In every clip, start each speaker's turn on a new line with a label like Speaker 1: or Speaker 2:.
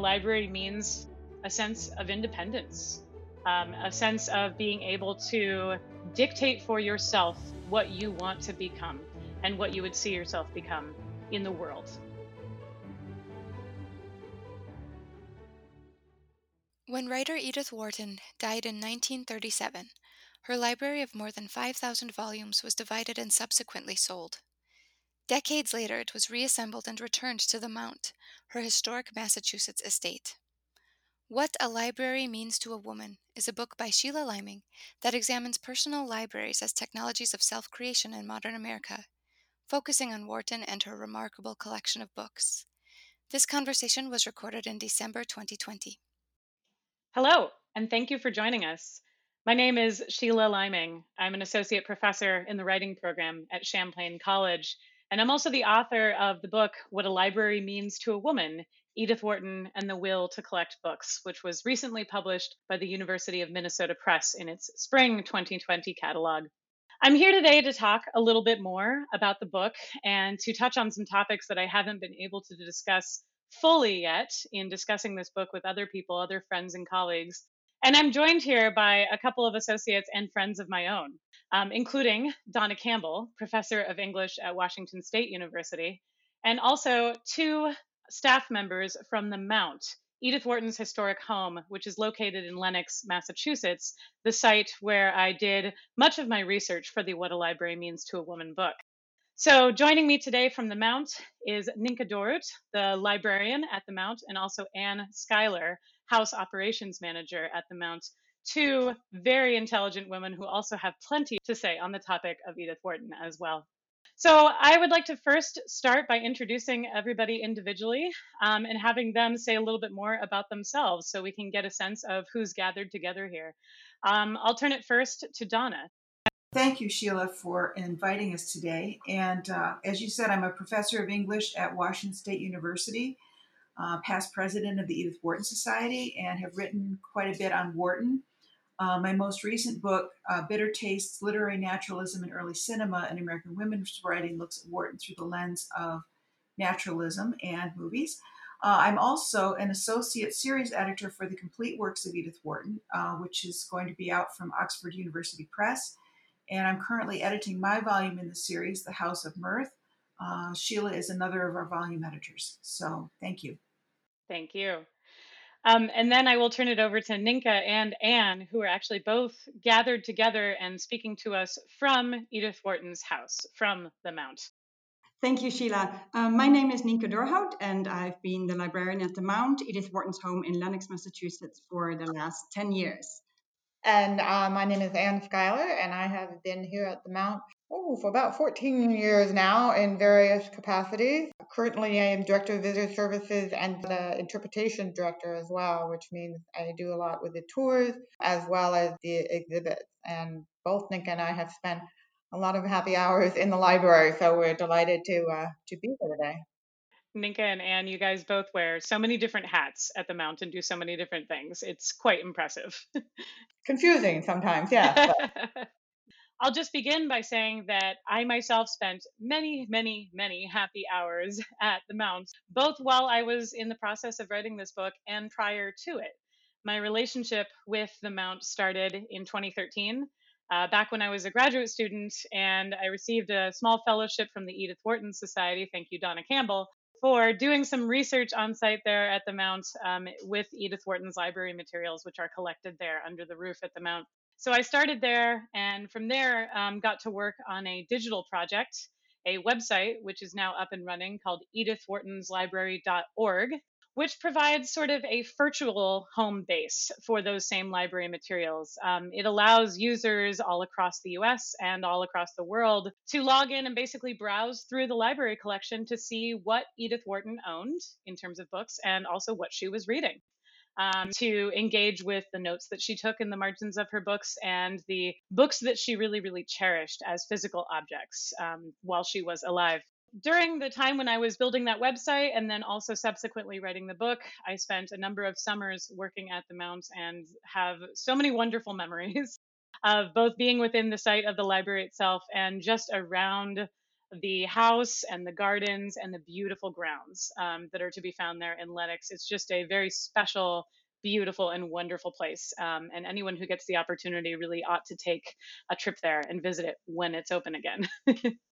Speaker 1: library means a sense of independence, um, a sense of being able to dictate for yourself what you want to become and what you would see yourself become in the world.
Speaker 2: When writer Edith Wharton died in 1937, her library of more than 5,000 volumes was divided and subsequently sold. Decades later, it was reassembled and returned to the Mount, her historic Massachusetts estate. What a Library Means to a Woman is a book by Sheila Liming that examines personal libraries as technologies of self creation in modern America, focusing on Wharton and her remarkable collection of books. This conversation was recorded in December 2020.
Speaker 1: Hello, and thank you for joining us. My name is Sheila Liming. I'm an associate professor in the writing program at Champlain College and I'm also the author of the book, What a Library Means to a Woman Edith Wharton and the Will to Collect Books, which was recently published by the University of Minnesota Press in its spring 2020 catalog. I'm here today to talk a little bit more about the book and to touch on some topics that I haven't been able to discuss fully yet in discussing this book with other people, other friends and colleagues. And I'm joined here by a couple of associates and friends of my own um, including Donna Campbell, professor of English at Washington State University, and also two staff members from the Mount, Edith Wharton's historic home, which is located in Lenox, Massachusetts, the site where I did much of my research for the What a Library Means to a Woman book. So, joining me today from the Mount is Ninka Dorhout, the librarian at the Mount, and also Anne Schuyler, House Operations Manager at the Mount, two very intelligent women who also have plenty to say on the topic of Edith Wharton as well. So, I would like to first start by introducing everybody individually um, and having them say a little bit more about themselves so we can get a sense of who's gathered together here. Um, I'll turn it first to Donna.
Speaker 3: Thank you, Sheila, for inviting us today. And uh, as you said, I'm a professor of English at Washington State University, uh, past president of the Edith Wharton Society, and have written quite a bit on Wharton. Uh, my most recent book, uh, Bitter Tastes Literary Naturalism in Early Cinema and American Women's Writing, looks at Wharton through the lens of naturalism and movies. Uh, I'm also an associate series editor for the complete works of Edith Wharton, uh, which is going to be out from Oxford University Press. And I'm currently editing my volume in the series, The House of Mirth. Uh, Sheila is another of our volume editors. So thank you.
Speaker 1: Thank you. Um, and then I will turn it over to Ninka and Anne, who are actually both gathered together and speaking to us from Edith Wharton's house, from the Mount.
Speaker 4: Thank you, Sheila. Um, my name is Ninka Dorhout, and I've been the librarian at the Mount, Edith Wharton's home in Lenox, Massachusetts, for the last 10 years.
Speaker 5: And uh, my name is Anne Schuyler, and I have been here at the Mount oh, for about 14 years now in various capacities. Currently, I am Director of Visitor Services and the Interpretation Director as well, which means I do a lot with the tours as well as the exhibits. And both Nick and I have spent a lot of happy hours in the library, so we're delighted to uh, to be here today.
Speaker 1: Ninka and Anne, you guys both wear so many different hats at the mountain, do so many different things. It's quite impressive.
Speaker 5: Confusing sometimes, yeah.
Speaker 1: I'll just begin by saying that I myself spent many, many, many happy hours at the Mount, both while I was in the process of writing this book and prior to it. My relationship with the Mount started in 2013, uh, back when I was a graduate student, and I received a small fellowship from the Edith Wharton Society. Thank you, Donna Campbell, for doing some research on site there at the Mount um, with Edith Wharton's library materials, which are collected there under the roof at the Mount. So I started there, and from there um, got to work on a digital project, a website which is now up and running called edithwhartonslibrary.org, which provides sort of a virtual home base for those same library materials. Um, it allows users all across the US and all across the world to log in and basically browse through the library collection to see what Edith Wharton owned in terms of books and also what she was reading um, to engage with the notes that she took in the margins of her books and the books that she really, really cherished as physical objects um, while she was alive. During the time when I was building that website and then also subsequently writing the book, I spent a number of summers working at the Mount and have so many wonderful memories of both being within the site of the library itself and just around the house and the gardens and the beautiful grounds um, that are to be found there in Lenox. It's just a very special, beautiful, and wonderful place. Um, and anyone who gets the opportunity really ought to take a trip there and visit it when it's open again.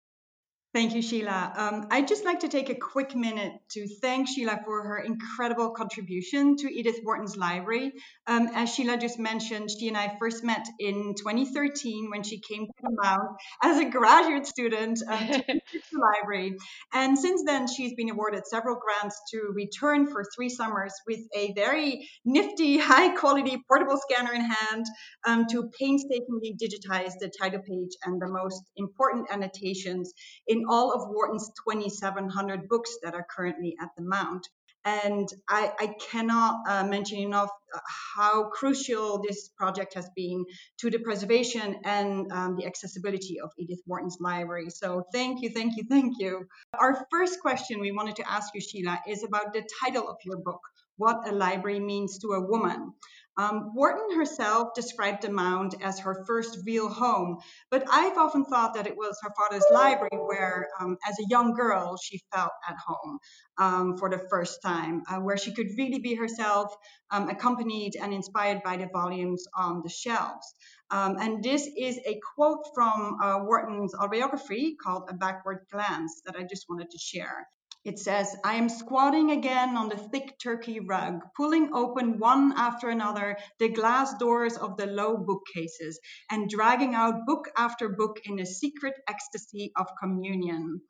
Speaker 4: Thank you, Sheila. Um, I'd just like to take a quick minute to thank Sheila for her incredible contribution to Edith Wharton's library. Um, as Sheila just mentioned, she and I first met in 2013 when she came to the Mount as a graduate student um, to the library. And since then, she's been awarded several grants to return for three summers with a very nifty, high quality portable scanner in hand um, to painstakingly digitize the title page and the most important annotations in all of Wharton's 2,700 books that are currently at the Mount. And I, I cannot uh, mention enough uh, how crucial this project has been to the preservation and um, the accessibility of Edith Wharton's library. So thank you, thank you, thank you. Our first question we wanted to ask you, Sheila, is about the title of your book, What a Library Means to a Woman. Um, Wharton herself described the Mount as her first real home, but I've often thought that it was her father's library where, um, as a young girl, she felt at home um, for the first time, uh, where she could really be herself, um, accompanied and inspired by the volumes on the shelves. Um, and this is a quote from uh, Wharton's autobiography called A Backward Glance that I just wanted to share. It says, I am squatting again on the thick turkey rug, pulling open one after another the glass doors of the low bookcases and dragging out book after book in a secret ecstasy of communion.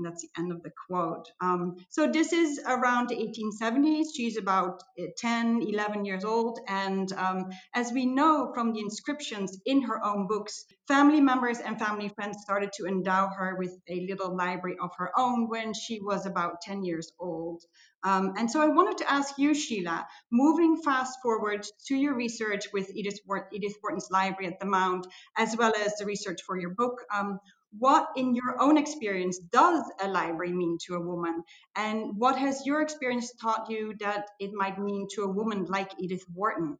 Speaker 4: And that's the end of the quote. Um, so this is around the 1870s. She's about uh, 10, 11 years old. And um, as we know from the inscriptions in her own books, family members and family friends started to endow her with a little library of her own when she was about 10 years old. Um, and so I wanted to ask you, Sheila, moving fast forward to your research with Edith, Wharton's library at the Mount, as well as the research for your book, um, what in your own experience does a library mean to a woman and what has your experience taught you that it might mean to a woman like edith wharton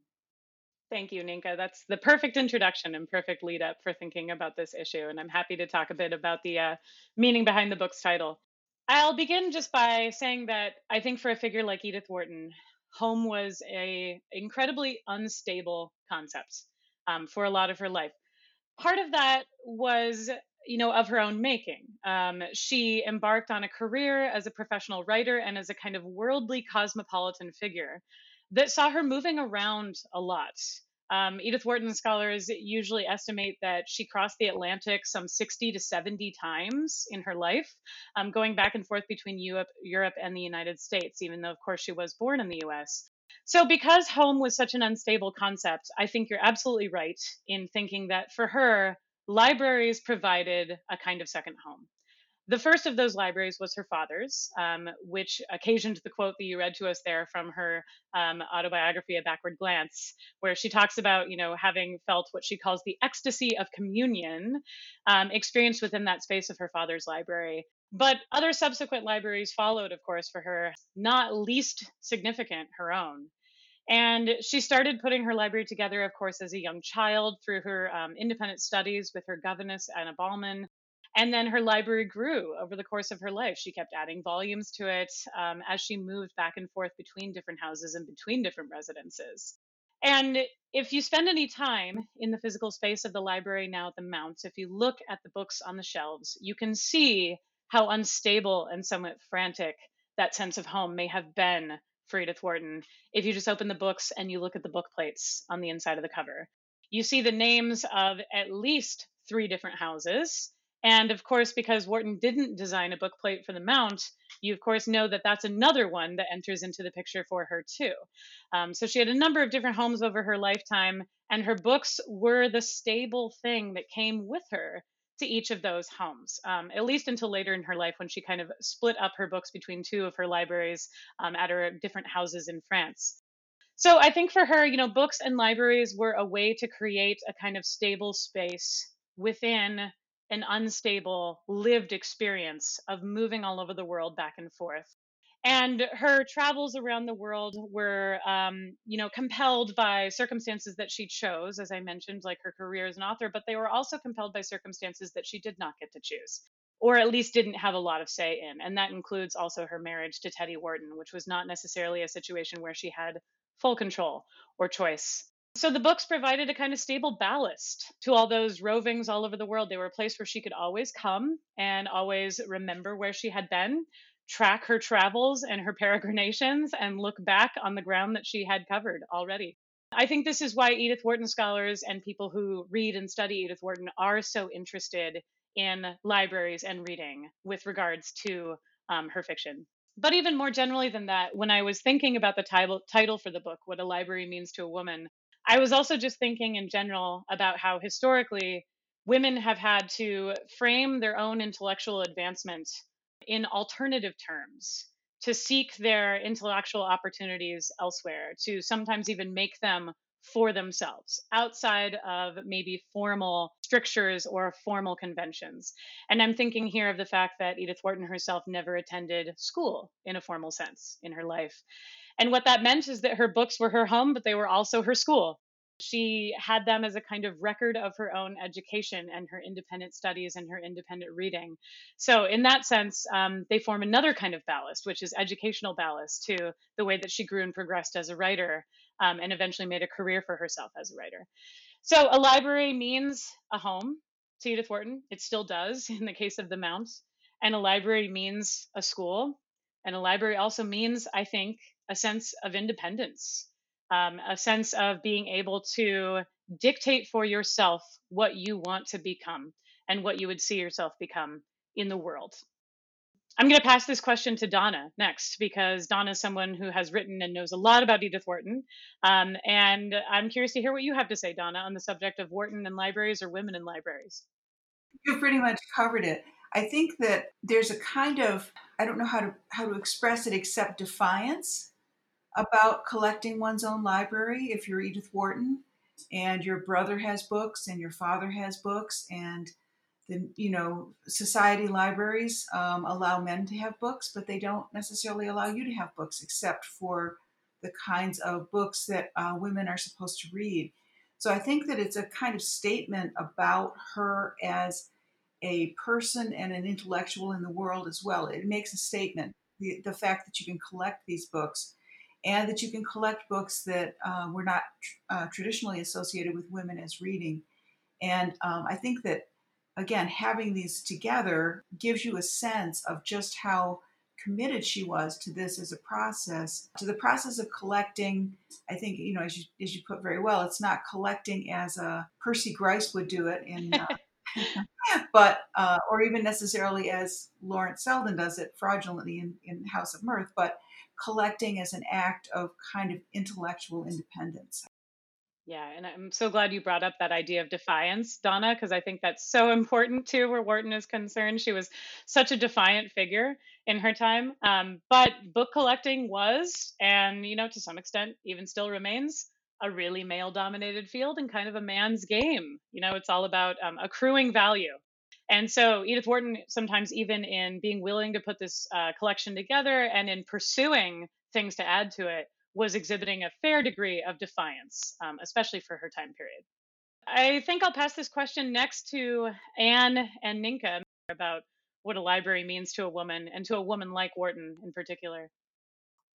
Speaker 1: Thank you, Ninka. That's the perfect introduction and perfect lead up for thinking about this issue. And I'm happy to talk a bit about the uh, meaning behind the book's title. I'll begin just by saying that I think for a figure like Edith Wharton, home was a incredibly unstable concept um, for a lot of her life. Part of that was you know, of her own making. Um, she embarked on a career as a professional writer and as a kind of worldly cosmopolitan figure that saw her moving around a lot. Um, Edith Wharton scholars usually estimate that she crossed the Atlantic some 60 to 70 times in her life, um, going back and forth between Europe, Europe and the United States, even though, of course, she was born in the US. So, because home was such an unstable concept, I think you're absolutely right in thinking that for her, libraries provided a kind of second home. The first of those libraries was her father's, um, which occasioned the quote that you read to us there from her um, autobiography, A Backward Glance, where she talks about, you know, having felt what she calls the ecstasy of communion um, experienced within that space of her father's library. But other subsequent libraries followed, of course, for her, not least significant, her own. And she started putting her library together, of course, as a young child through her um, independent studies with her governess, Anna Bahlmann. And then her library grew over the course of her life. She kept adding volumes to it um, as she moved back and forth between different houses and between different residences. And if you spend any time in the physical space of the library now at the Mounts, if you look at the books on the shelves, you can see how unstable and somewhat frantic that sense of home may have been Edith Wharton if you just open the books and you look at the book plates on the inside of the cover. You see the names of at least three different houses. And of course, because Wharton didn't design a book plate for the mount, you of course know that that's another one that enters into the picture for her too. Um, so she had a number of different homes over her lifetime, and her books were the stable thing that came with her to each of those homes, um, at least until later in her life when she kind of split up her books between two of her libraries um, at her different houses in France. So I think for her, you know, books and libraries were a way to create a kind of stable space within an unstable lived experience of moving all over the world back and forth and her travels around the world were um, you know compelled by circumstances that she chose as i mentioned like her career as an author but they were also compelled by circumstances that she did not get to choose or at least didn't have a lot of say in. And that includes also her marriage to Teddy Wharton, which was not necessarily a situation where she had full control or choice. So the books provided a kind of stable ballast to all those rovings all over the world. They were a place where she could always come and always remember where she had been, track her travels and her peregrinations, and look back on the ground that she had covered already. I think this is why Edith Wharton scholars and people who read and study Edith Wharton are so interested in libraries and reading with regards to um, her fiction. But even more generally than that, when I was thinking about the title, title for the book, What a Library Means to a Woman, I was also just thinking in general about how historically women have had to frame their own intellectual advancement in alternative terms to seek their intellectual opportunities elsewhere, to sometimes even make them for themselves outside of maybe formal strictures or formal conventions. And I'm thinking here of the fact that Edith Wharton herself never attended school in a formal sense in her life. And what that meant is that her books were her home, but they were also her school. She had them as a kind of record of her own education and her independent studies and her independent reading. So, in that sense, um, they form another kind of ballast, which is educational ballast to the way that she grew and progressed as a writer um, and eventually made a career for herself as a writer. So, a library means a home to Edith Wharton. It still does in the case of the Mount. And a library means a school. And a library also means, I think, a sense of independence um, a sense of being able to dictate for yourself what you want to become and what you would see yourself become in the world. I'm going to pass this question to Donna next because Donna is someone who has written and knows a lot about Edith Wharton. Um, and I'm curious to hear what you have to say, Donna, on the subject of Wharton and libraries or women in libraries.
Speaker 3: You've pretty much covered it. I think that there's a kind of I don't know how to how to express it except defiance about collecting one's own library if you're Edith Wharton and your brother has books and your father has books and the you know society libraries um, allow men to have books but they don't necessarily allow you to have books except for the kinds of books that uh, women are supposed to read. So i think that it's a kind of statement about her as a person and an intellectual in the world as well. It makes a statement the, the fact that you can collect these books and that you can collect books that uh, were not uh, traditionally associated with women as reading. And um, I think that, again, having these together gives you a sense of just how committed she was to this as a process, to the process of collecting. I think, you know, as you, as you put very well, it's not collecting as a Percy Gryce would do it in. Uh, but uh, or even necessarily as Lawrence Selden does it fraudulently in, in House of Mirth, but collecting as an act of kind of intellectual independence.
Speaker 1: Yeah, and I'm so glad you brought up that idea of defiance, Donna, because I think that's so important too, where Wharton is concerned. She was such a defiant figure in her time. Um, but book collecting was, and you know, to some extent, even still remains, a really male dominated field and kind of a man's game. You know, it's all about um, accruing value and so Edith Wharton, sometimes even in being willing to put this uh, collection together and in pursuing things to add to it, was exhibiting a fair degree of defiance, um, especially for her time period. I think I'll pass this question next to Anne and Ninka about what a library means to a woman and to a woman like Wharton in particular.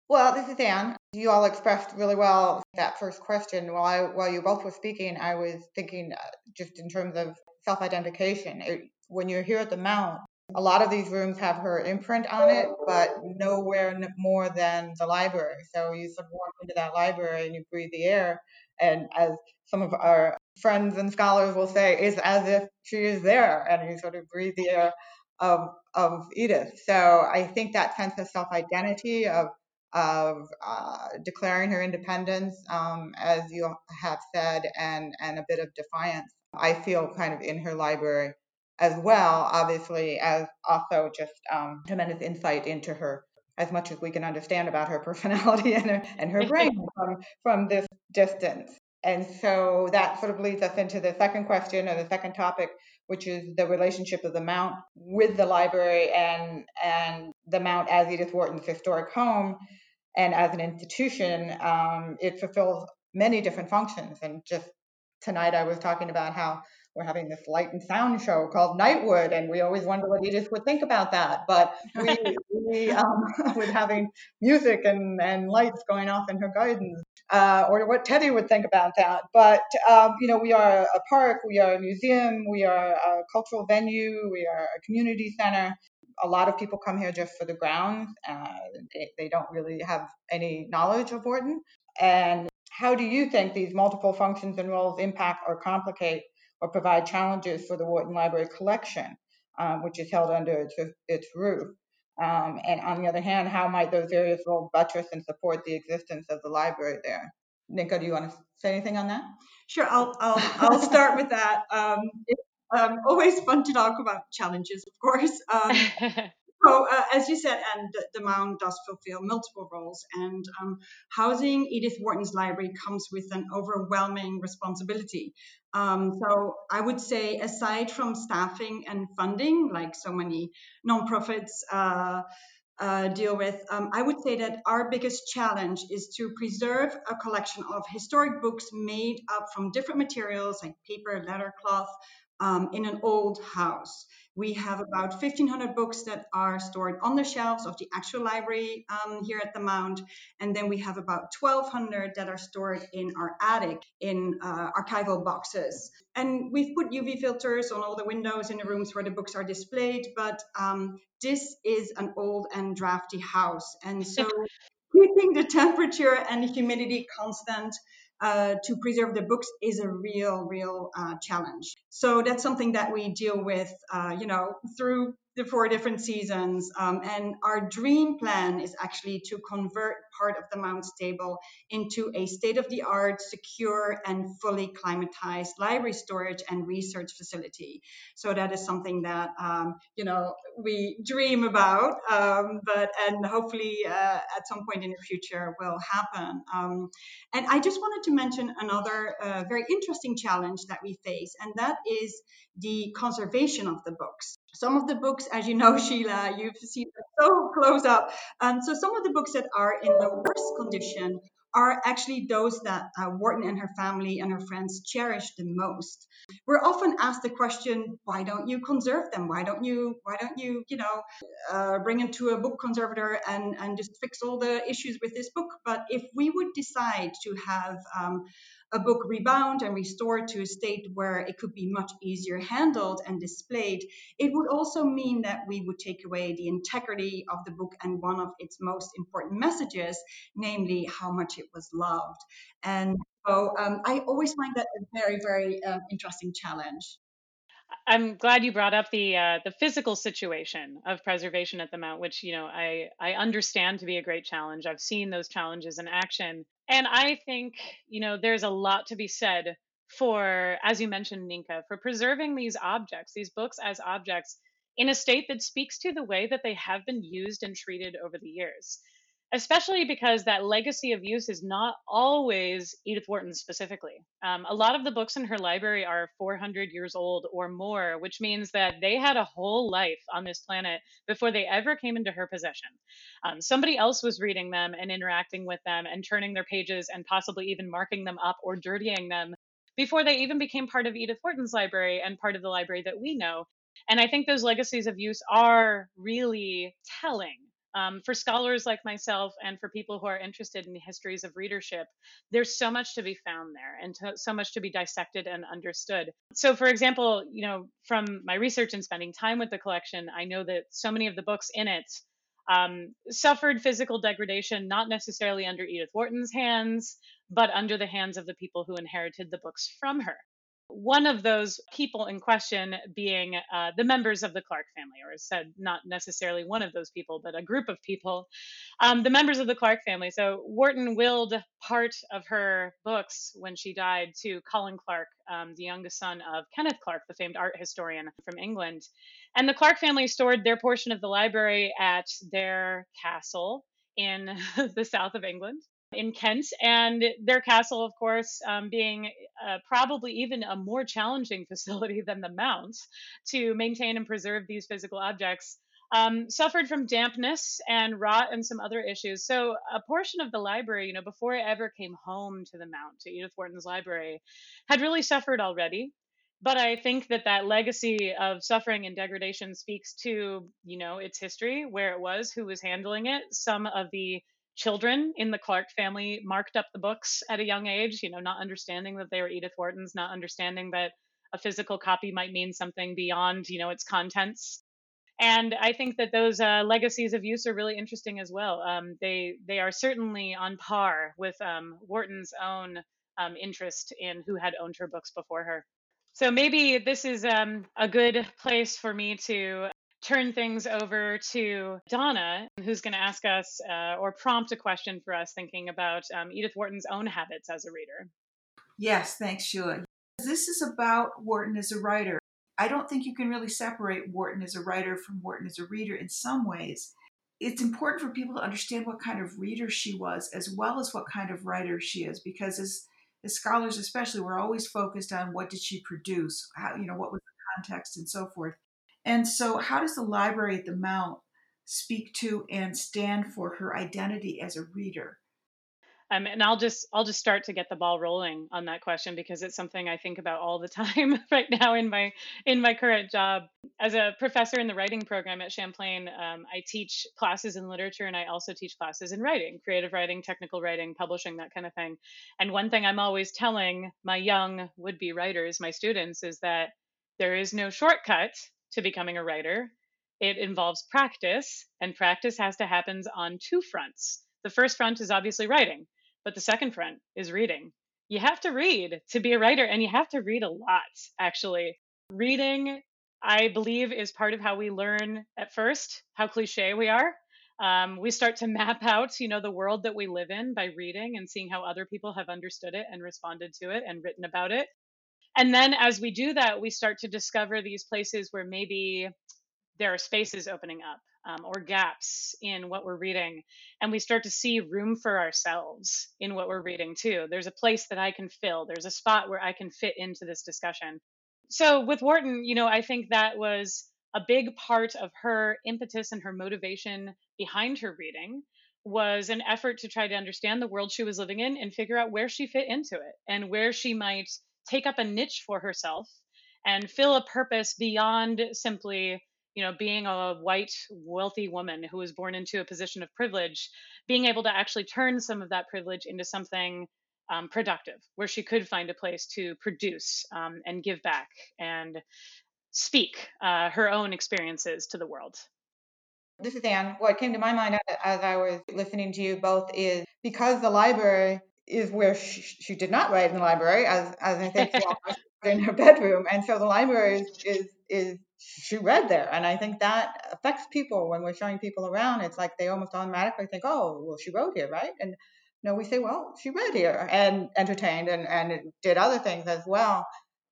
Speaker 5: Well, this is Anne. You all expressed really well that first question. While I, while you both were speaking, I was thinking uh, just in terms of self-identification. It, when you're here at the Mount, a lot of these rooms have her imprint on it, but nowhere more than the library. So you sort of walk into that library and you breathe the air, and as some of our friends and scholars will say, it's as if she is there, and you sort of breathe the air of of Edith. So I think that sense of self-identity of of uh, declaring her independence, um, as you have said, and and a bit of defiance. I feel kind of in her library as well, obviously, as also just um, tremendous insight into her as much as we can understand about her personality and her, and her brain from, from this distance. And so that sort of leads us into the second question or the second topic, which is the relationship of the Mount with the library and and the Mount as Edith Wharton's historic home and as an institution. Um, it fulfills many different functions. And just tonight, I was talking about how we're having this light and sound show called Nightwood, and we always wonder what Edith would think about that. But we, we um, with having music and, and lights going off in her gardens, uh, or what Teddy would think about that. But um, you know, we are a park, we are a museum, we are a cultural venue, we are a community center. A lot of people come here just for the grounds. Uh, they, they don't really have any knowledge of Wharton. And how do you think these multiple functions and roles impact or complicate or provide challenges for the Wharton Library collection, um, which is held under its, its roof? Um, and on the other hand, how might those areas roles buttress and support the existence of the library there? Nico, do you want to say anything on that?
Speaker 4: Sure, I'll, I'll, I'll start with that. Um, it's um, always fun to talk about challenges, of course. So, uh, as you said, and the, the, Mount does fulfill multiple roles, and um, housing Edith Wharton's library comes with an overwhelming responsibility. Um, so, I would say, aside from staffing and funding, like so many nonprofits uh, uh, deal with, um, I would say that our biggest challenge is to preserve a collection of historic books made up from different materials like paper, leather, cloth, um, in an old house. We have about 1,500 books that are stored on the shelves of the actual library um, here at the Mount. And then we have about 1,200 that are stored in our attic in uh, archival boxes. And we've put UV filters on all the windows in the rooms where the books are displayed. But um, this is an old and drafty house. And so keeping the temperature and the humidity constant uh, to preserve the books is a real, real uh, challenge. So that's something that we deal with, uh, you know, through the four different seasons. Um, and our dream plan is actually to convert part of the Mount Stable into a state of the art, secure, and fully climatized library storage and research facility. So that is something that, um, you know, we dream about, um, but and hopefully uh, at some point in the future will happen. Um, and I just wanted to mention another uh, very interesting challenge that we face, and that is the conservation of the books. Some of the books, as you know, Sheila, you've seen so close up. Um, so some of the books that are in the worst condition are actually those that uh, Wharton and her family and her friends cherish the most. We're often asked the question, why don't you conserve them? Why don't you, why don't you, you know, uh, bring them to a book conservator and, and just fix all the issues with this book? But if we would decide to have um, a book rebound and restored to a state where it could be much easier handled and displayed, it would also mean that we would take away the integrity of the book and one of its most important messages, namely how much it was loved. And so um, I always find that a very, very um, interesting challenge.
Speaker 1: I'm glad you brought up the uh, the physical situation of preservation at the Mount, which you know I I understand to be a great challenge. I've seen those challenges in action, and I think you know there's a lot to be said for, as you mentioned, Ninka, for preserving these objects, these books as objects in a state that speaks to the way that they have been used and treated over the years especially because that legacy of use is not always Edith Wharton specifically. Um, a lot of the books in her library are 400 years old or more, which means that they had a whole life on this planet before they ever came into her possession. Um, somebody else was reading them and interacting with them and turning their pages and possibly even marking them up or dirtying them before they even became part of Edith Wharton's library and part of the library that we know. And I think those legacies of use are really telling um, for scholars like myself and for people who are interested in histories of readership, there's so much to be found there and to, so much to be dissected and understood. So, for example, you know, from my research and spending time with the collection, I know that so many of the books in it um, suffered physical degradation, not necessarily under Edith Wharton's hands, but under the hands of the people who inherited the books from her one of those people in question being uh, the members of the Clark family, or said not necessarily one of those people, but a group of people, um, the members of the Clark family. So Wharton willed part of her books when she died to Colin Clark, um, the youngest son of Kenneth Clark, the famed art historian from England. And the Clark family stored their portion of the library at their castle in the south of England in Kent, and their castle, of course, um, being uh, probably even a more challenging facility than the Mount to maintain and preserve these physical objects. Um, suffered from dampness and rot and some other issues. So a portion of the library, you know, before it ever came home to the Mount, to Edith Wharton's library, had really suffered already. but I think that that legacy of suffering and degradation speaks to, you know, its history, where it was, who was handling it. Some of the children in the Clark family marked up the books at a young age, you know, not understanding that they were Edith Wharton's, not understanding that a physical copy might mean something beyond, you know, its contents. And I think that those uh, legacies of use are really interesting as well. Um, they they are certainly on par with um, Wharton's own um, interest in who had owned her books before her. So maybe this is um, a good place for me to turn things over to Donna, who's going to ask us uh, or prompt a question for us thinking about um, Edith Wharton's own habits as a reader.
Speaker 3: Yes, thanks, Sheila. This is about Wharton as a writer. I don't think you can really separate Wharton as a writer from Wharton as a reader in some ways. It's important for people to understand what kind of reader she was as well as what kind of writer she is because as as scholars especially we're always focused on what did she produce how you know what was the context and so forth and so how does the library at the mount speak to and stand for her identity as a reader
Speaker 1: um, and I'll just I'll just start to get the ball rolling on that question because it's something I think about all the time right now in my in my current job as a professor in the writing program at Champlain. Um, I teach classes in literature and I also teach classes in writing, creative writing, technical writing, publishing, that kind of thing. And one thing I'm always telling my young would-be writers, my students, is that there is no shortcut to becoming a writer. It involves practice, and practice has to happen on two fronts. The first front is obviously writing but the second front is reading. You have to read to be a writer, and you have to read a lot, actually. Reading, I believe, is part of how we learn at first how cliche we are. Um, we start to map out, you know, the world that we live in by reading and seeing how other people have understood it and responded to it and written about it. And then as we do that, we start to discover these places where maybe there are spaces opening up um, or gaps in what we're reading. And we start to see room for ourselves in what we're reading too. There's a place that I can fill, there's a spot where I can fit into this discussion. So with Wharton, you know, I think that was a big part of her impetus and her motivation behind her reading was an effort to try to understand the world she was living in and figure out where she fit into it and where she might take up a niche for herself and fill a purpose beyond simply you know being a white wealthy woman who was born into a position of privilege being able to actually turn some of that privilege into something um, productive where she could find a place to produce um, and give back and speak uh, her own experiences to the world
Speaker 5: this is Anne. What came to my mind as I was listening to you both is because the library is where she, she did not write in the library, as, as I think in her bedroom, and so the library is, is is she read there. And I think that affects people when we're showing people around. It's like they almost automatically think, oh, well, she wrote here, right? And no, we say, well, she read here and entertained and, and did other things as well.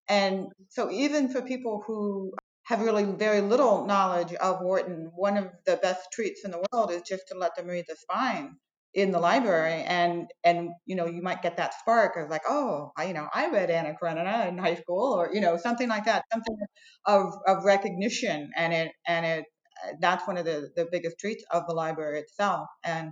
Speaker 5: And so even for people who have really very little knowledge of Wharton, one of the best treats in the world is just to let them read the spine in the library and and you know you might get that spark of like oh I, you know i read anna karenina in high school or you know something like that something of of recognition and it and it uh, that's one of the the biggest treats of the library itself. And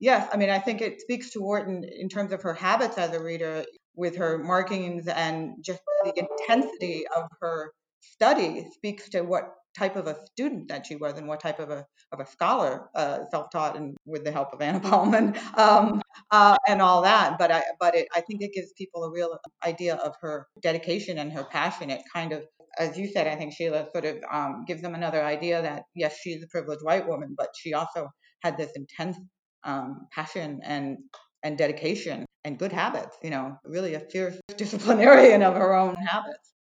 Speaker 5: yes i mean i think it speaks to wharton in terms of her habits as a reader with her markings and just the intensity of her study speaks to what type of a student that she was and what type of a of a scholar, uh, self-taught and with the help of Anna Bahlmann um, uh, and all that. But I but it, I think it gives people a real idea of her dedication and her passion. It kind of, as you said, I think Sheila sort of um, gives them another idea that yes, she's a privileged white woman, but she also had this intense um, passion and and dedication and good habits. You know, really a fierce disciplinarian of her own habits.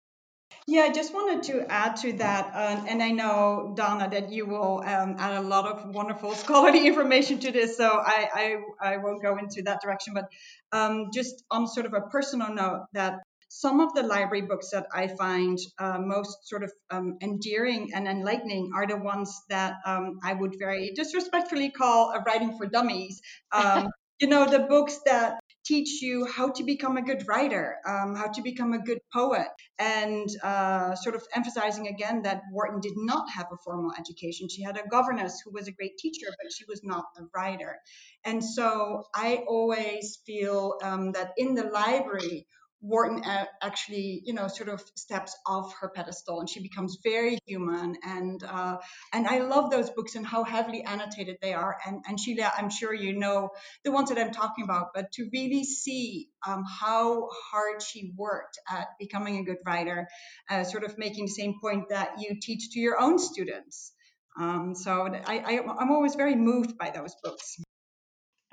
Speaker 4: Yeah, I just wanted to add to that, uh, and I know Donna that you will um, add a lot of wonderful scholarly information to this, so I I, I won't go into that direction. But um, just on sort of a personal note, that some of the library books that I find uh, most sort of um, endearing and enlightening are the ones that um, I would very disrespectfully call a writing for dummies. Um, you know, the books that teach you how to become a good writer, um, how to become a good poet, and uh, sort of emphasizing again that Wharton did not have a formal education. She had a governess who was a great teacher, but she was not a writer. And so I always feel um, that in the library, Wharton actually, you know, sort of steps off her pedestal and she becomes very human. And uh, and I love those books and how heavily annotated they are. And and Sheila, I'm sure you know the ones that I'm talking about, but to really see um, how hard she worked at becoming a good writer, uh, sort of making the same point that you teach to your own students. Um, so I, I, I'm always very moved by those books.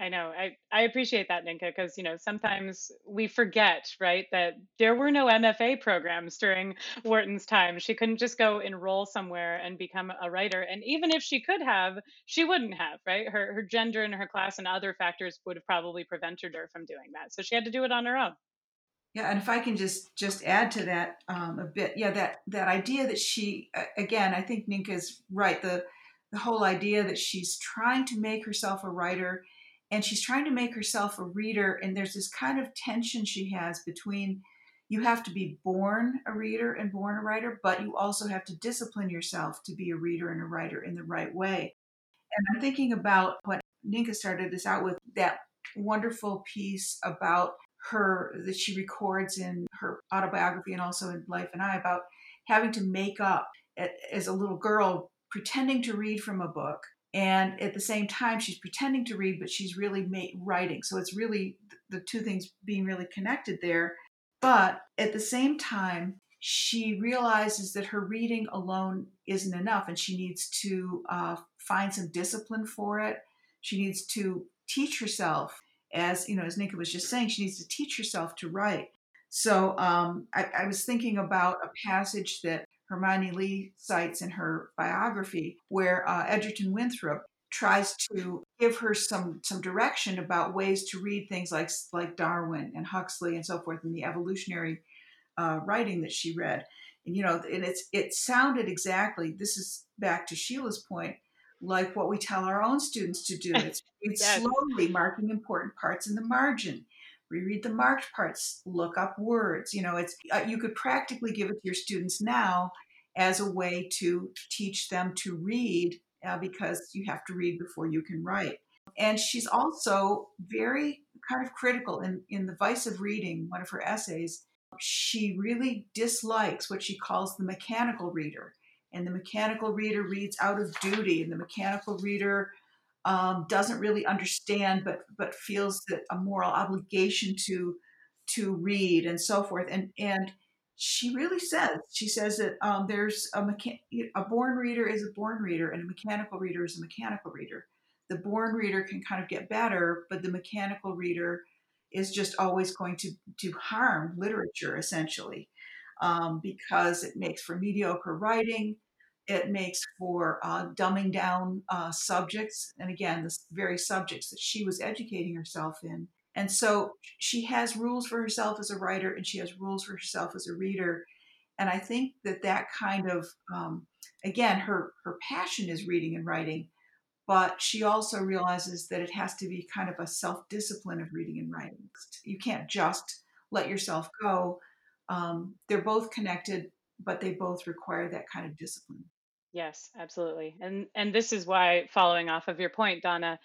Speaker 1: I know. I, I appreciate that, Ninka, because you know sometimes we forget, right, that there were no MFA programs during Wharton's time. She couldn't just go enroll somewhere and become a writer, and even if she could have, she wouldn't have, right? Her her gender and her class and other factors would have probably prevented her from doing that. So she had to do it on her own.
Speaker 3: Yeah, and if I can just just add to that um, a bit, yeah, that that idea that she again, I think Ninka's right. The the whole idea that she's trying to make herself a writer and she's trying to make herself a reader and there's this kind of tension she has between you have to be born a reader and born a writer but you also have to discipline yourself to be a reader and a writer in the right way. And i'm thinking about what ninka started this out with that wonderful piece about her that she records in her autobiography and also in life and i about having to make up as a little girl pretending to read from a book and at the same time she's pretending to read but she's really writing. So it's really the two things being really connected there. But at the same time she realizes that her reading alone isn't enough and she needs to uh, find some discipline for it. She needs to teach herself as you know as Ninka was just saying she needs to teach herself to write. So um, I, I was thinking about a passage that Hermione Lee cites in her biography, where uh, Egerton Winthrop tries to give her some some direction about ways to read things like like Darwin and Huxley and so forth in the evolutionary uh, writing that she read. And you know, and it's it sounded exactly. This is back to Sheila's point, like what we tell our own students to do. It's read yes. slowly, marking important parts in the margin reread the marked parts, look up words. You know, it's uh, you could practically give it to your students now as a way to teach them to read uh, because you have to read before you can write. And she's also very kind of critical in, in The Vice of Reading, one of her essays. She really dislikes what she calls the mechanical reader. And the mechanical reader reads out of duty, and the mechanical reader um, doesn't really understand, but but feels that a moral obligation to to read and so forth. And and she really says she says that um, there's a mecha- a born reader is a born reader, and a mechanical reader is a mechanical reader. The born reader can kind of get better, but the mechanical reader is just always going to to harm literature essentially um, because it makes for mediocre writing it makes for uh, dumbing down uh, subjects, and again, the very subjects that she was educating herself in. And so she has rules for herself as a writer, and she has rules for herself as a reader. And I think that that kind of, um, again, her her passion is reading and writing, but she also realizes that it has to be kind of a self discipline of reading and writing. You can't just let yourself go. Um, they're both connected, but they both require that kind of discipline.
Speaker 1: Yes, absolutely. And and this is why following off of your point Donna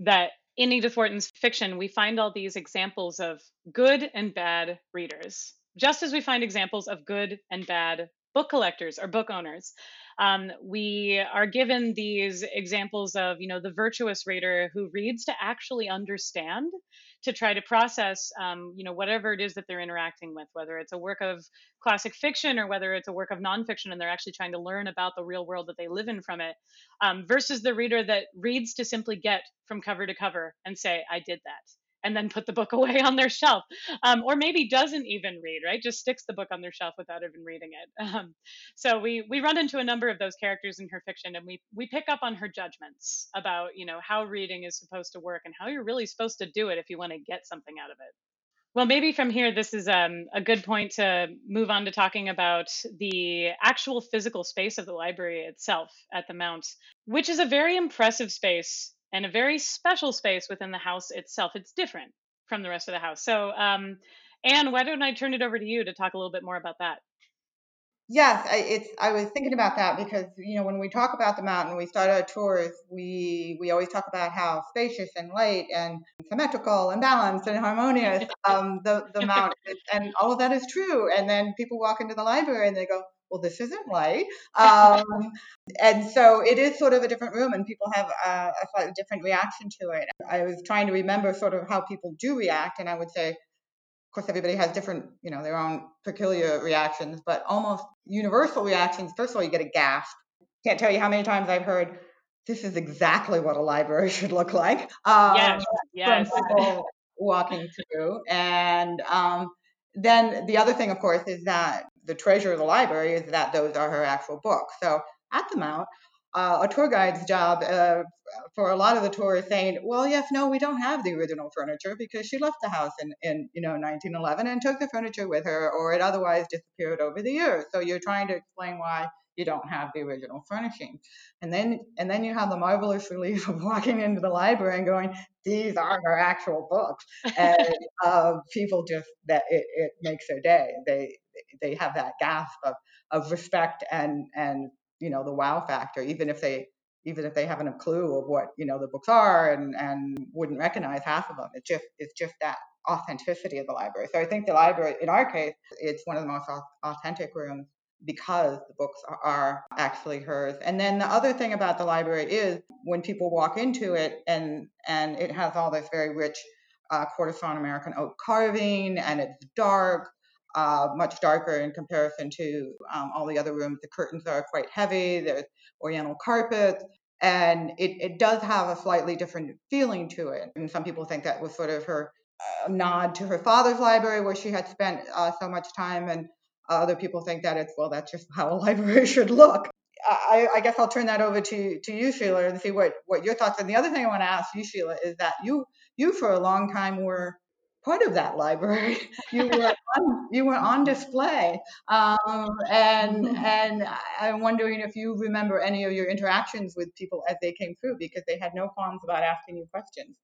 Speaker 1: that in Edith Wharton's fiction we find all these examples of good and bad readers just as we find examples of good and bad book collectors or book owners. Um, we are given these examples of you know the virtuous reader who reads to actually understand to try to process um, you know whatever it is that they're interacting with whether it's a work of classic fiction or whether it's a work of nonfiction and they're actually trying to learn about the real world that they live in from it um, versus the reader that reads to simply get from cover to cover and say i did that and then put the book away on their shelf. Um, or maybe doesn't even read right? Just sticks the book on their shelf without even reading it. Um, so we we run into a number of those characters in her fiction and we we pick up on her judgments about you know how reading is supposed to work and how you're really supposed to do it if you want to get something out of it. Well, maybe from here, this is um, a good point to move on to talking about the actual physical space of the library itself at the Mount, which is a very impressive space and a very special space within the house itself. It's different from the rest of the house. So, um, Anne, why don't I turn it over to you to talk a little bit more about that?
Speaker 5: Yes, I, it's. I was thinking about that because you know when we talk about the mountain, we start our tours. We we always talk about how spacious and light and symmetrical and balanced and harmonious um, the the mountain is, and all of that is true. And then people walk into the library and they go, "Well, this isn't right. um, and so it is sort of a different room, and people have a, a slightly different reaction to it. I was trying to remember sort of how people do react, and I would say of course, everybody has different, you know, their own peculiar reactions, but almost universal reactions. First of all, you get a gasp. Can't tell you how many times I've heard, "This is exactly what a library should look like."
Speaker 1: Um, yes, yes.
Speaker 5: From people walking through, and um, then the other thing, of course, is that the treasure of the library is that those are her actual books. So at the Mount, uh, a tour guide's job uh, for a lot of the tourists saying, well, yes, no, we don't have the original furniture because she left the house in, in you know 1911 and took the furniture with her, or it otherwise disappeared over the years. So you're trying to explain why you don't have the original furnishing. And then and then you have the marvelous relief of walking into the library and going, these are her actual books. And uh, people just that it, it makes their day. They they have that gasp of, of respect and and you know the wow factor even if they even if they haven't a clue of what you know the books are and and wouldn't recognize half of them. It's just it's just that authenticity of the library. So i think the library in our case it's one of the most authentic rooms because the books are actually hers. And then the other thing about the library is when people walk into it and and it has all this very rich uh, american oak carving and it's dark uh, much darker in comparison to um, all the other rooms. The curtains are quite heavy. There's oriental carpet, and it, it does have a slightly different feeling to it. And some people think that was sort of her uh, nod to her father's library, where she had spent uh, so much time, and other people think that it's well, that's just how a library should look. I, I, guess I'll turn that over to, to you, Sheila, and see what, what your thoughts. And the other thing I want to ask you, Sheila, is that you you for a long time were part of that library. You were on, you were on display, um, and and I'm wondering if you remember any of your interactions with people as they came through because they had no qualms about asking you questions.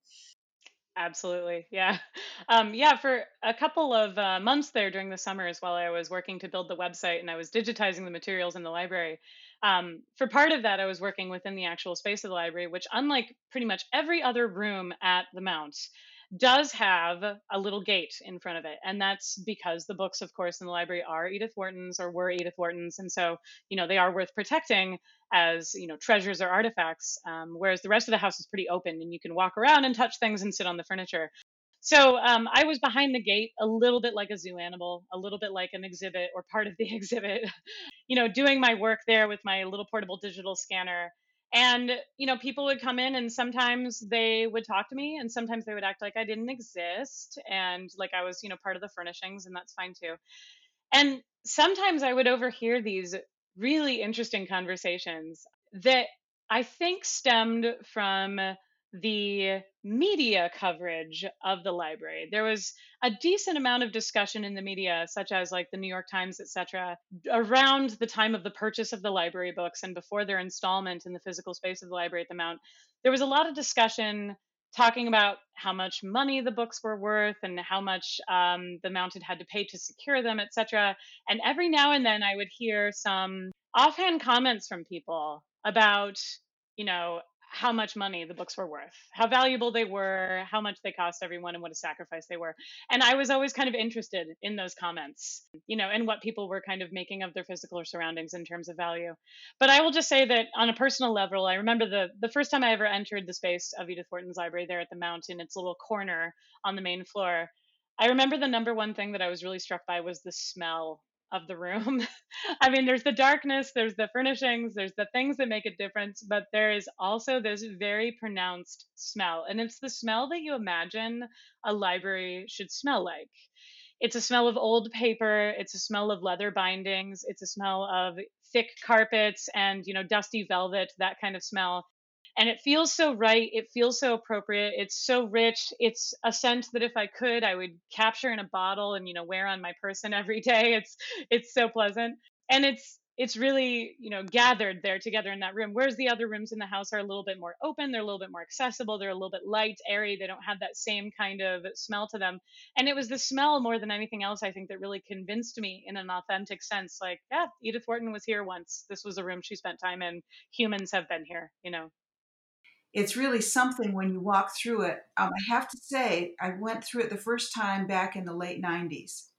Speaker 1: Absolutely, yeah, um, yeah. For a couple of uh, months there during the summers, while I was working to build the website and I was digitizing the materials in the library, um, for part of that, I was working within the actual space of the library, which, unlike pretty much every other room at the Mount, does have a little gate in front of it. And that's because the books, of course, in the library are Edith Wharton's or were Edith Wharton's. And so, you know, they are worth protecting as, you know, treasures or artifacts. Um, whereas the rest of the house is pretty open and you can walk around and touch things and sit on the furniture. So um, I was behind the gate, a little bit like a zoo animal, a little bit like an exhibit or part of the exhibit, you know, doing my work there with my little portable digital scanner and you know people would come in and sometimes they would talk to me and sometimes they would act like i didn't exist and like i was you know part of the furnishings and that's fine too. And sometimes i would overhear these really interesting conversations that i think stemmed from the media coverage of the library. There was a decent amount of discussion in the media, such as like the New York Times, etc., around the time of the purchase of the library books and before their installment in the physical space of the library at the Mount. There was a lot of discussion talking about how much money the books were worth and how much um, the Mount had had to pay to secure them, etc. And every now and then I would hear some offhand comments from people about you know how much money the books were worth, how valuable they were, how much they cost everyone, and what a sacrifice they were. And I was always kind of interested in those comments, you know, and what people were kind of making of their physical surroundings in terms of value. But I will just say that on a personal level, I remember the the first time I ever entered the space of Edith Wharton's library there at the Mount in its little corner on the main floor. I remember the number one thing that I was really struck by was the smell of the room. I mean, there's the darkness, there's the furnishings, there's the things that make a difference, but there is also this very pronounced smell. And it's the smell that you imagine a library should smell like. It's a smell of old paper, it's a smell of leather bindings, it's a smell of thick carpets and, you know, dusty velvet, that kind of smell and it feels so right it feels so appropriate it's so rich it's a scent that if i could i would capture in a bottle and you know wear on my person every day it's it's so pleasant. And it's it's really you know gathered there together in that room whereas the other rooms in the house are a little bit more open they're a little bit more accessible they're a little bit light airy they don't have that same kind of smell to them. And it was the smell more than anything else i think that really convinced me in an authentic sense like yeah edith wharton was here once this was a room she spent time in humans have been here you know
Speaker 3: it's really something when you walk through it um, i have to say i went through it the first time back in the late 90s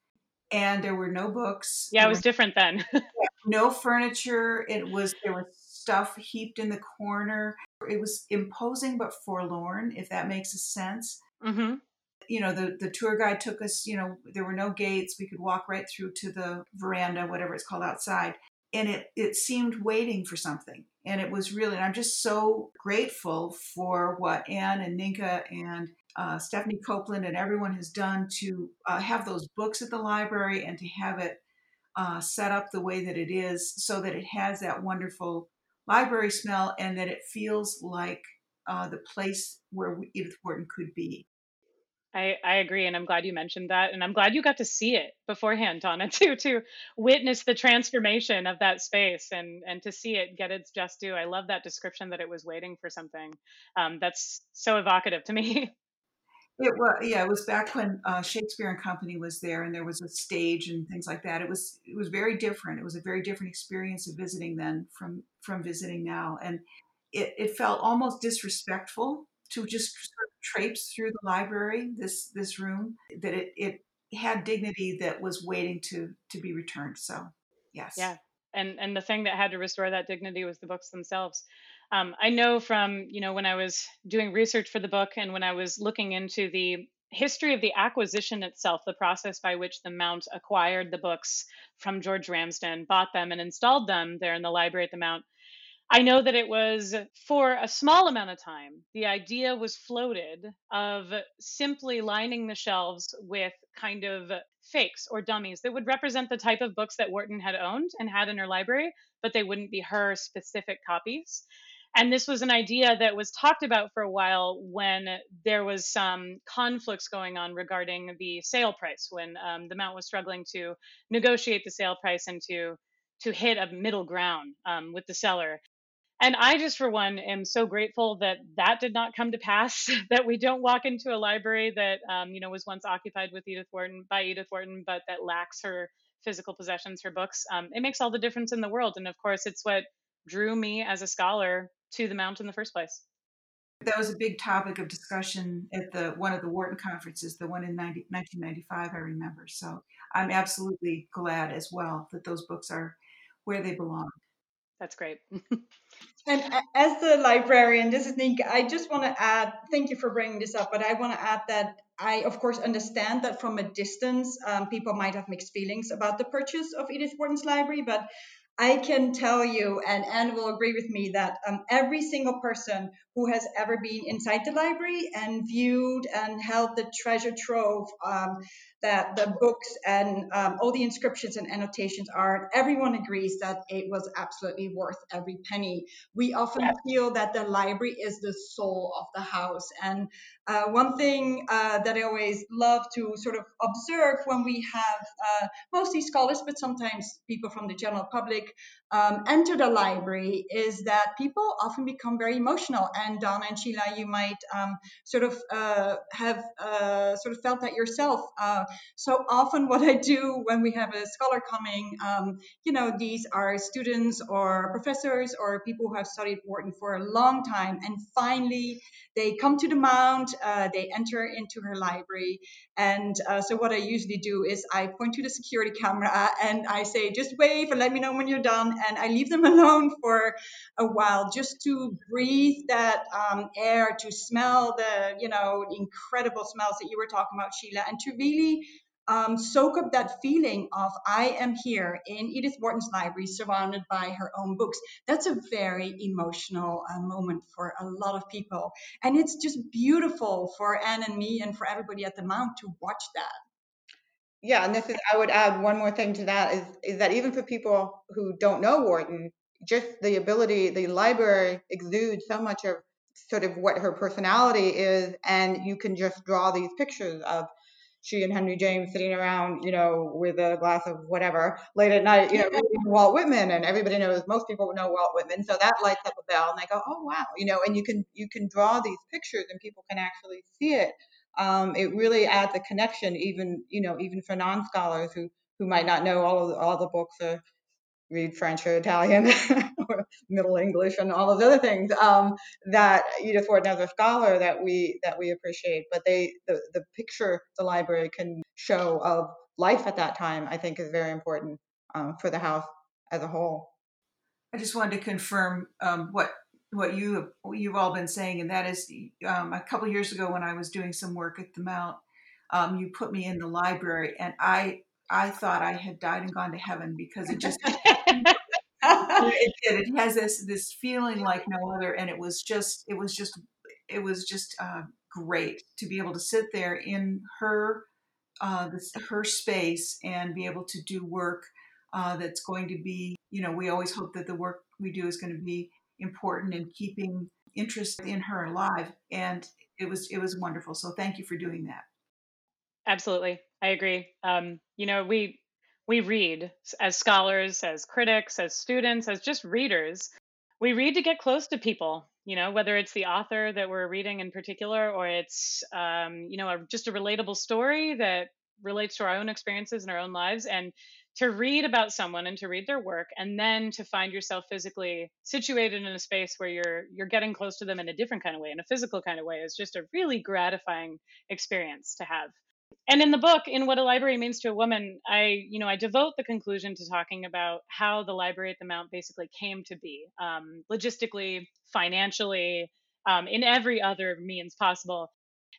Speaker 3: and there were no books.
Speaker 1: Yeah, it was different then.
Speaker 3: no furniture. It was there was stuff heaped in the corner. It was imposing but forlorn, if that makes a sense.
Speaker 1: Mm-hmm.
Speaker 3: You know, the the tour guide took us. You know, there were no gates. We could walk right through to the veranda, whatever it's called outside, and it it seemed waiting for something. And it was really. And I'm just so grateful for what Anne and Ninka and uh, Stephanie Copeland and everyone has done to uh, have those books at the library and to have it uh, set up the way that it is so that it has that wonderful library smell and that it feels like uh, the place where Edith Wharton could be.
Speaker 1: I, I agree, and I'm glad you mentioned that, and I'm glad you got to see it beforehand, Donna, too, to witness the transformation of that space and and to see it get its just due. I love that description that it was waiting for something. Um, that's so evocative to me.
Speaker 3: It was yeah, it was back when uh, Shakespeare and Company was there, and there was a stage and things like that. It was it was very different. It was a very different experience of visiting then from from visiting now, and it, it felt almost disrespectful to just sort of traipse through the library this this room that it it had dignity that was waiting to to be returned. So yes,
Speaker 1: yeah, and and the thing that had to restore that dignity was the books themselves. Um, I know from you know when I was doing research for the book and when I was looking into the history of the acquisition itself, the process by which the Mount acquired the books from George Ramsden, bought them, and installed them there in the library at the Mount. I know that it was for a small amount of time. The idea was floated of simply lining the shelves with kind of fakes or dummies that would represent the type of books that Wharton had owned and had in her library, but they wouldn't be her specific copies. And this was an idea that was talked about for a while when there was some conflicts going on regarding the sale price, when um, the Mount was struggling to negotiate the sale price and to to hit a middle ground um, with the seller. And I just, for one, am so grateful that that did not come to pass. that we don't walk into a library that um, you know was once occupied with Edith Wharton by Edith Wharton, but that lacks her physical possessions, her books. Um, it makes all the difference in the world. And of course, it's what drew me as a scholar to the Mount in the first place.
Speaker 3: That was a big topic of discussion at the one of the Wharton conferences, the one in 90, 1995, I remember. So I'm absolutely glad as well that those books are where they belong.
Speaker 1: That's great.
Speaker 4: and as the librarian, this is Ninka, I just want to add, thank you for bringing this up, but I want to add that I, of course, understand that from a distance, um, people might have mixed feelings about the purchase of Edith Wharton's library, but I can tell you, and Anne will agree with me, that um, every single person who has ever been inside the library and viewed and held the treasure trove um, that the books and um, all the inscriptions and annotations are, everyone agrees that it was absolutely worth every penny. We often yeah. feel that the library is the soul of the house. And uh, one thing uh, that I always love to sort of observe when we have uh, mostly scholars, but sometimes people from the general public um, enter the library is that people often become very emotional. And Donna and Sheila, you might um, sort of uh, have uh, sort of felt that yourself. Uh, so often, what I do when we have a scholar coming, um, you know, these are students or professors or people who have studied Wharton for a long time, and finally they come to the Mount, uh, they enter into her library, and uh, so what I usually do is I point to the security camera and I say, just wave and let me know when you're done, and I leave them alone for a while just to breathe that um, air, to smell the, you know, incredible smells that you were talking about, Sheila, and to really um, soak up that feeling of I am here in Edith Wharton's library, surrounded by her own books. That's a very emotional uh, moment for a lot of people, and it's just beautiful for Anne and me and for everybody at the Mount to watch that.
Speaker 5: Yeah, and this is I would add one more thing to that is is that even for people who don't know Wharton, just the ability, the library exudes so much of sort of what her personality is, and you can just draw these pictures of she and Henry James sitting around, you know, with a glass of whatever late at night, you know, reading Walt Whitman, and everybody knows most people know Walt Whitman, so that lights up a bell, and they go, oh wow, you know, and you can you can draw these pictures, and people can actually see it. Um, it really adds a connection, even you know, even for non-scholars who who might not know all of the, all the books or read French or Italian or Middle English and all those other things um, that Edith Wharton as a scholar that we that we appreciate. But they the, the picture the library can show of life at that time, I think, is very important um, for the house as a whole.
Speaker 3: I just wanted to confirm um, what what you you've all been saying, and that is um, a couple years ago when I was doing some work at the Mount, um, you put me in the library, and I I thought I had died and gone to heaven because it just it did. It has this this feeling like no other, and it was just it was just it was just uh, great to be able to sit there in her uh, this, her space and be able to do work uh, that's going to be you know we always hope that the work we do is going to be important in keeping interest in her alive and it was it was wonderful so thank you for doing that
Speaker 1: absolutely i agree um, you know we we read as scholars, as critics, as students, as just readers. We read to get close to people, you know, whether it's the author that we're reading in particular or it's, um, you know, a, just a relatable story that relates to our own experiences and our own lives. And to read about someone and to read their work and then to find yourself physically situated in a space where you're you're getting close to them in a different kind of way in a physical kind of way is just a really gratifying experience to have. And in the book in what a library means to a woman i you know i devote the conclusion to talking about how the library at the mount basically came to be um, logistically financially um, in every other means possible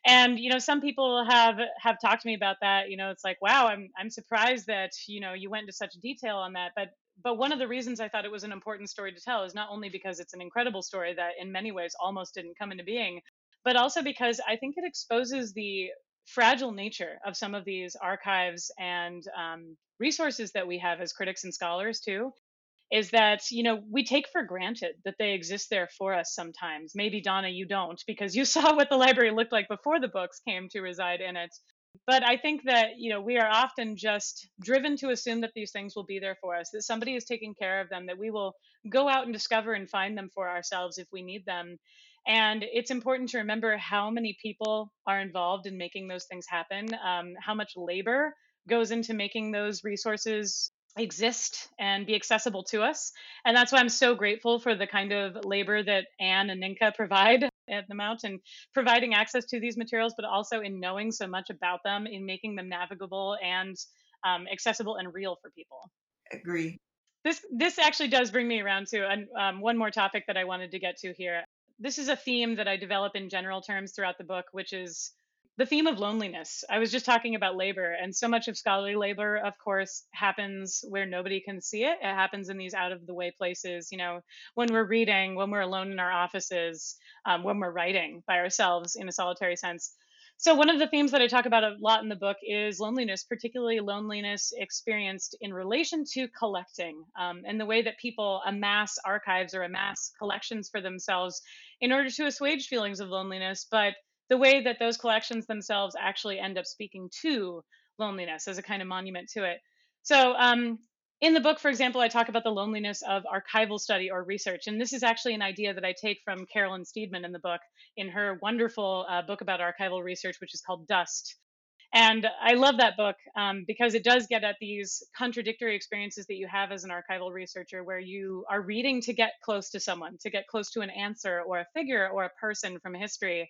Speaker 1: and you know some people have have talked to me about that you know it's like wow i'm i'm surprised that you know you went into such detail on that. But but one of the reasons i thought it was an important story to tell is not only because it's an incredible story that in many ways almost didn't come into being but also because i think it exposes the fragile nature of some of these archives and um, resources that we have as critics and scholars too is that you know we take for granted that they exist there for us sometimes. Maybe donna you don't because you saw what the library looked like before the books came to reside in it. But i think that you know we are often just driven to assume that these things will be there for us that somebody is taking care of them that we will go out and discover and find them for ourselves if we need them. And it's important to remember how many people are involved in making those things happen, um, how much labor goes into making those resources exist and be accessible to us. And that's why I'm so grateful for the kind of labor that Anne and Ninka provide at the Mount and providing access to these materials, but also in knowing so much about them, in making them navigable and um, accessible and real for people.
Speaker 3: Agree.
Speaker 1: This this actually does bring me around to um, one more topic that I wanted to get to here this is a theme that I develop in general terms throughout the book, which is the theme of loneliness. I was just talking about labor, and so much of scholarly labor, of course, happens where nobody can see it. It happens in these out of the way places, you know, when we're reading, when we're alone in our offices, um, when we're writing by ourselves in a solitary sense. So, one of the themes that I talk about a lot in the book is loneliness, particularly loneliness experienced in relation to collecting um, and the way that people amass archives or amass collections for themselves in order to assuage feelings of loneliness, but the way that those collections themselves actually end up speaking to loneliness as a kind of monument to it. So, um, in the book, for example, I talk about the loneliness of archival study or research. And this is actually an idea that I take from Carolyn Steedman in the book, in her wonderful uh, book about archival research, which is called Dust. And I love that book um, because it does get at these contradictory experiences that you have as an archival researcher, where you are reading to get close to someone, to get close to an answer or a figure or a person from history.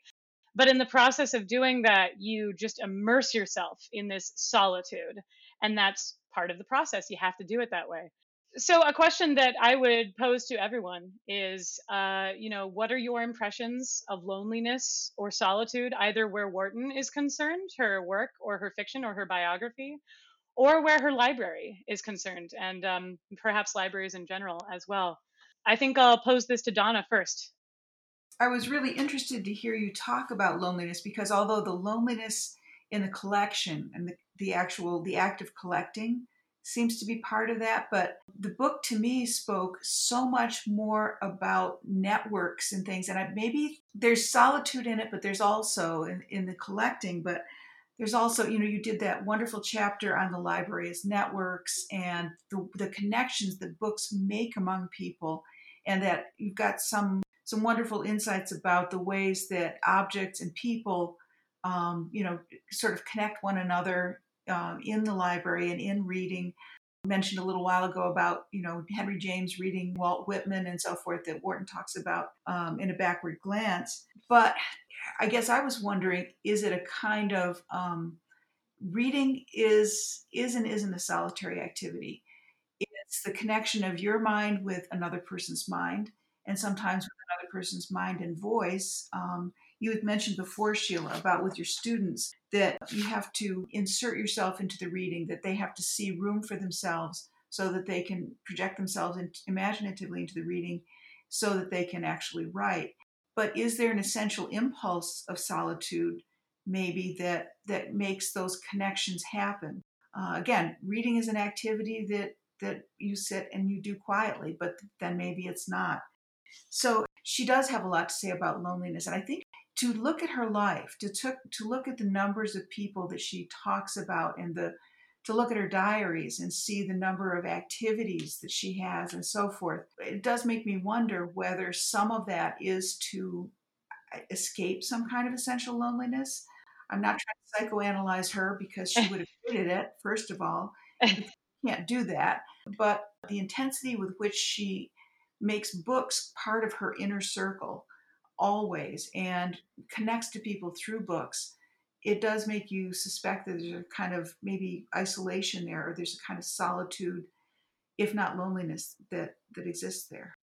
Speaker 1: But in the process of doing that, you just immerse yourself in this solitude. And that's part of the process. You have to do it that way. So, a question that I would pose to everyone is, uh, you know, what are your impressions of loneliness or solitude, either where Wharton is concerned, her work or her fiction or her biography, or where her library is concerned, and um, perhaps libraries in general as well. I think I'll pose this to Donna first.
Speaker 3: I was really interested to hear you talk about loneliness because although the loneliness in the collection and the, the actual the act of collecting seems to be part of that but the book to me spoke so much more about networks and things and I, maybe there's solitude in it but there's also in, in the collecting but there's also, you know, you did that wonderful chapter on the library as networks and the, the connections that books make among people, and that you've got some some wonderful insights about the ways that objects and people, um, you know, sort of connect one another um, in the library and in reading. I mentioned a little while ago about you know Henry James reading Walt Whitman and so forth that Wharton talks about um, in a backward glance. But I guess I was wondering, is it a kind of um, reading is is and isn't a solitary activity? It's the connection of your mind with another person's mind, and sometimes with another person's mind and voice. Um, you had mentioned before, Sheila, about with your students that you have to insert yourself into the reading, that they have to see room for themselves so that they can project themselves in, imaginatively into the reading so that they can actually write but is there an essential impulse of solitude maybe that that makes those connections happen uh, again reading is an activity that that you sit and you do quietly but then maybe it's not so she does have a lot to say about loneliness and i think to look at her life to took, to look at the numbers of people that she talks about and the to look at her diaries and see the number of activities that she has and so forth. It does make me wonder whether some of that is to uh, escape some kind of essential loneliness. I'm not trying to psychoanalyze her because she would have hated it, first of all. You can't do that. But the intensity with which she makes books part of her inner circle always and connects to people through books it does make you suspect that there's a kind of maybe isolation there or there's a kind of solitude if not loneliness that that exists there.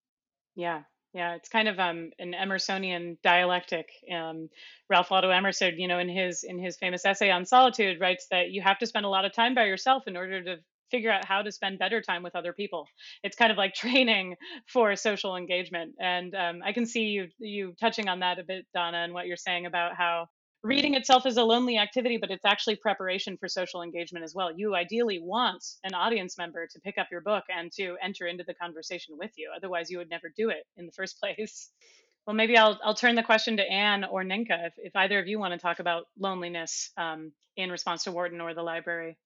Speaker 1: Yeah yeah it's kind of um, an emersonian dialectic um, ralph waldo emerson you know in his in his famous essay on solitude writes that you have to spend a lot of time by yourself in order to figure out how to spend better time with other people it's kind of like training for social engagement and um, i can see you you touching on that a bit donna and what you're saying about how reading itself is a lonely activity, but it's actually preparation for social engagement as well. You ideally want an audience member to pick up your book and to enter into the conversation with you. Otherwise, you would never do it in the first place. Well, maybe I'll, I'll turn the question to Anne or Ninka if, if either of you want to talk about loneliness um, in response to Wharton or the library.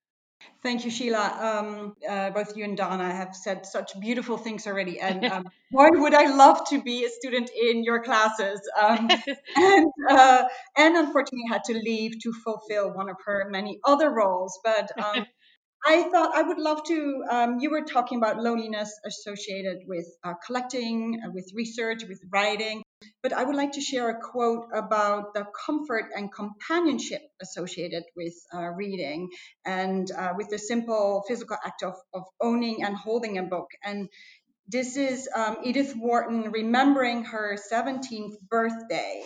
Speaker 4: Thank you, Sheila. Um, uh, both you and Donna have said such beautiful things already, and um, boy, would I love to be a student in your classes. Um, and uh, Anne unfortunately had to leave to fulfill one of her many other roles, but um, I thought I would love to. Um, you were talking about loneliness associated with uh, collecting, uh, with research, with writing, but I would like to share a quote about the comfort and companionship associated with uh, reading and uh, with the simple physical act of, of owning and holding a book. And this is um, Edith Wharton remembering her 17th birthday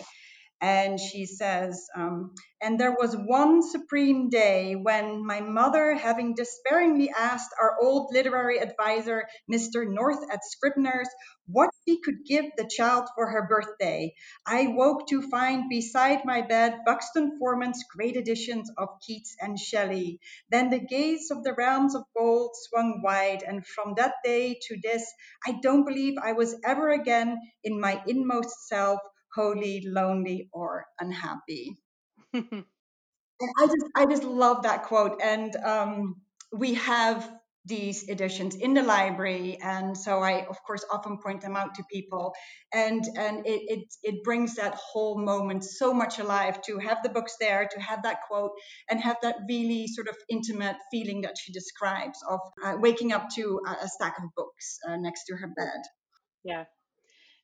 Speaker 4: and she says, um, And there was one supreme day when my mother, having despairingly asked our old literary advisor, Mr. North at Scribner's, what she could give the child for her birthday, I woke to find beside my bed Buxton Forman's great editions of Keats and Shelley. Then the gates of the realms of gold swung wide, and from that day to this, I don't believe I was ever again in my inmost self wholly lonely or unhappy. and I just I just love that quote. And um, we have these editions in the library and so i of course often point them out to people and and it, it it brings that whole moment so much alive to have the books there to have that quote and have that really sort of intimate feeling that she describes of uh, waking up to a, a, stack of books uh, next to her bed
Speaker 1: yeah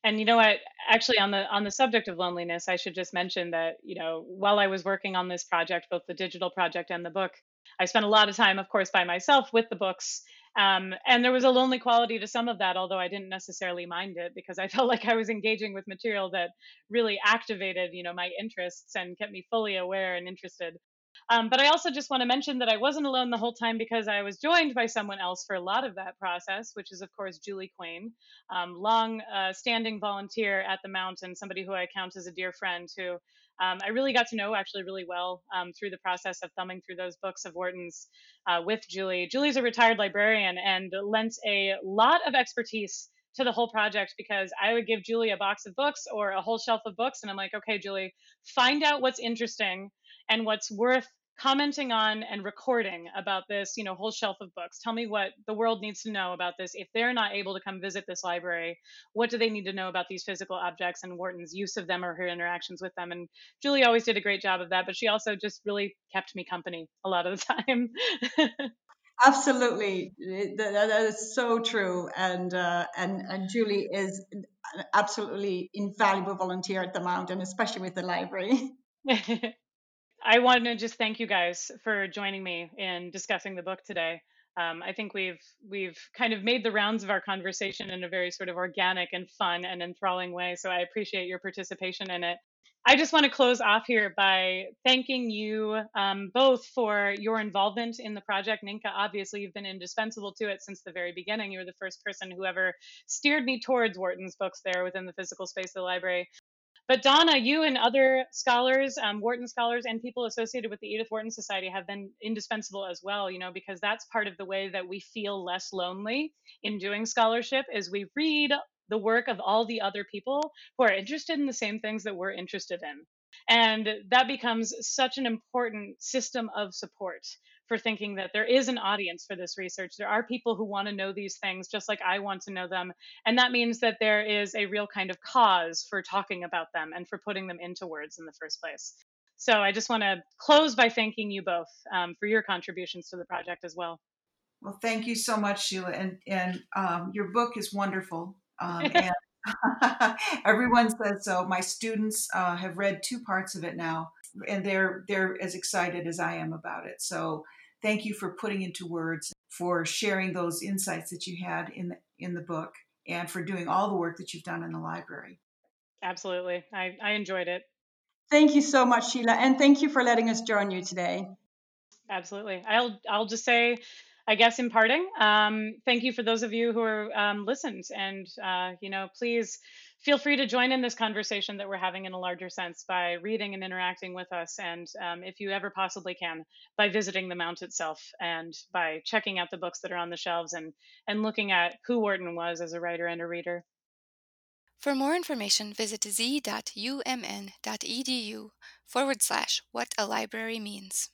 Speaker 1: and you know what? Actually on the on the subject of loneliness i should just mention that you know while i was working on this project both the digital project and the book i spent a lot of time of course by myself with the books. Um, and there was a lonely quality to some of that although i didn't necessarily mind it because i felt like i was engaging with material that really activated you know my interests and kept me fully aware and interested um, but I also just want to mention that I wasn't alone the whole time because I was joined by someone else for a lot of that process, which is, of course, Julie Quain, um, long uh, standing volunteer at the Mountain, somebody who I count as a dear friend who um, I really got to know actually really well um, through the process of thumbing through those books of Wharton's uh, with Julie. Julie's a retired librarian and lent a lot of expertise to the whole project because I would give Julie a box of books or a whole shelf of books, and I'm like, okay, Julie, find out what's interesting and what's worth commenting on and recording about this, you know, whole shelf of books. Tell me what the world needs to know about this. If they're not able to come visit this library, what do they need to know about these physical objects and Wharton's use of them or her interactions with them? And Julie always did a great job of that, but she also just really kept me company a lot of the time.
Speaker 4: Absolutely, that is so true, and uh, and and Julie is an absolutely invaluable volunteer at the mount and especially with the library.
Speaker 1: I want to just thank you guys for joining me in discussing the book today. Um, I think we've we've kind of made the rounds of our conversation in a very sort of organic and fun and enthralling way. So I appreciate your participation in it. I just want to close off here by thanking you um, both for your involvement in the project. Ninka, obviously, you've been indispensable to it since the very beginning. You were the first person who ever steered me towards Wharton's books there within the physical space of the library. But Donna, you and other scholars, um, Wharton scholars, and people associated with the Edith Wharton Society have been indispensable as well. You know, because that's part of the way that we feel less lonely in doing scholarship is we read the work of all the other people who are interested in the same things that we're interested in. And that becomes such an important system of support for thinking that there is an audience for this research. There are people who want to know these things just like I want to know them. And that means that there is a real kind of cause for talking about them and for putting them into words in the first place. So I just want to close by thanking you both um, for your contributions to the project as well.
Speaker 3: Well, thank you so much, Sheila. And, and um, your book is wonderful. Um, and everyone says so. My students uh, have read two parts of it now, and they're they're as excited as I am about it. So thank you for putting into words, for sharing those insights that you had in the, in the book, and for doing all the work that you've done in the library.
Speaker 1: Absolutely. I, I enjoyed it.
Speaker 4: Thank you so much, Sheila, and thank you for letting us join you today.
Speaker 1: Absolutely. I'll I'll just say I guess in parting, um, thank you for those of you who are um, listened, and uh, you know, please feel free to join in this conversation that we're having in a larger sense by reading and interacting with us, and um, if you ever possibly can, by visiting the Mount itself and by checking out the books that are on the shelves and and looking at who Wharton was as a writer and a reader.
Speaker 2: For more information, visit z.umn.edu forward slash what a library means.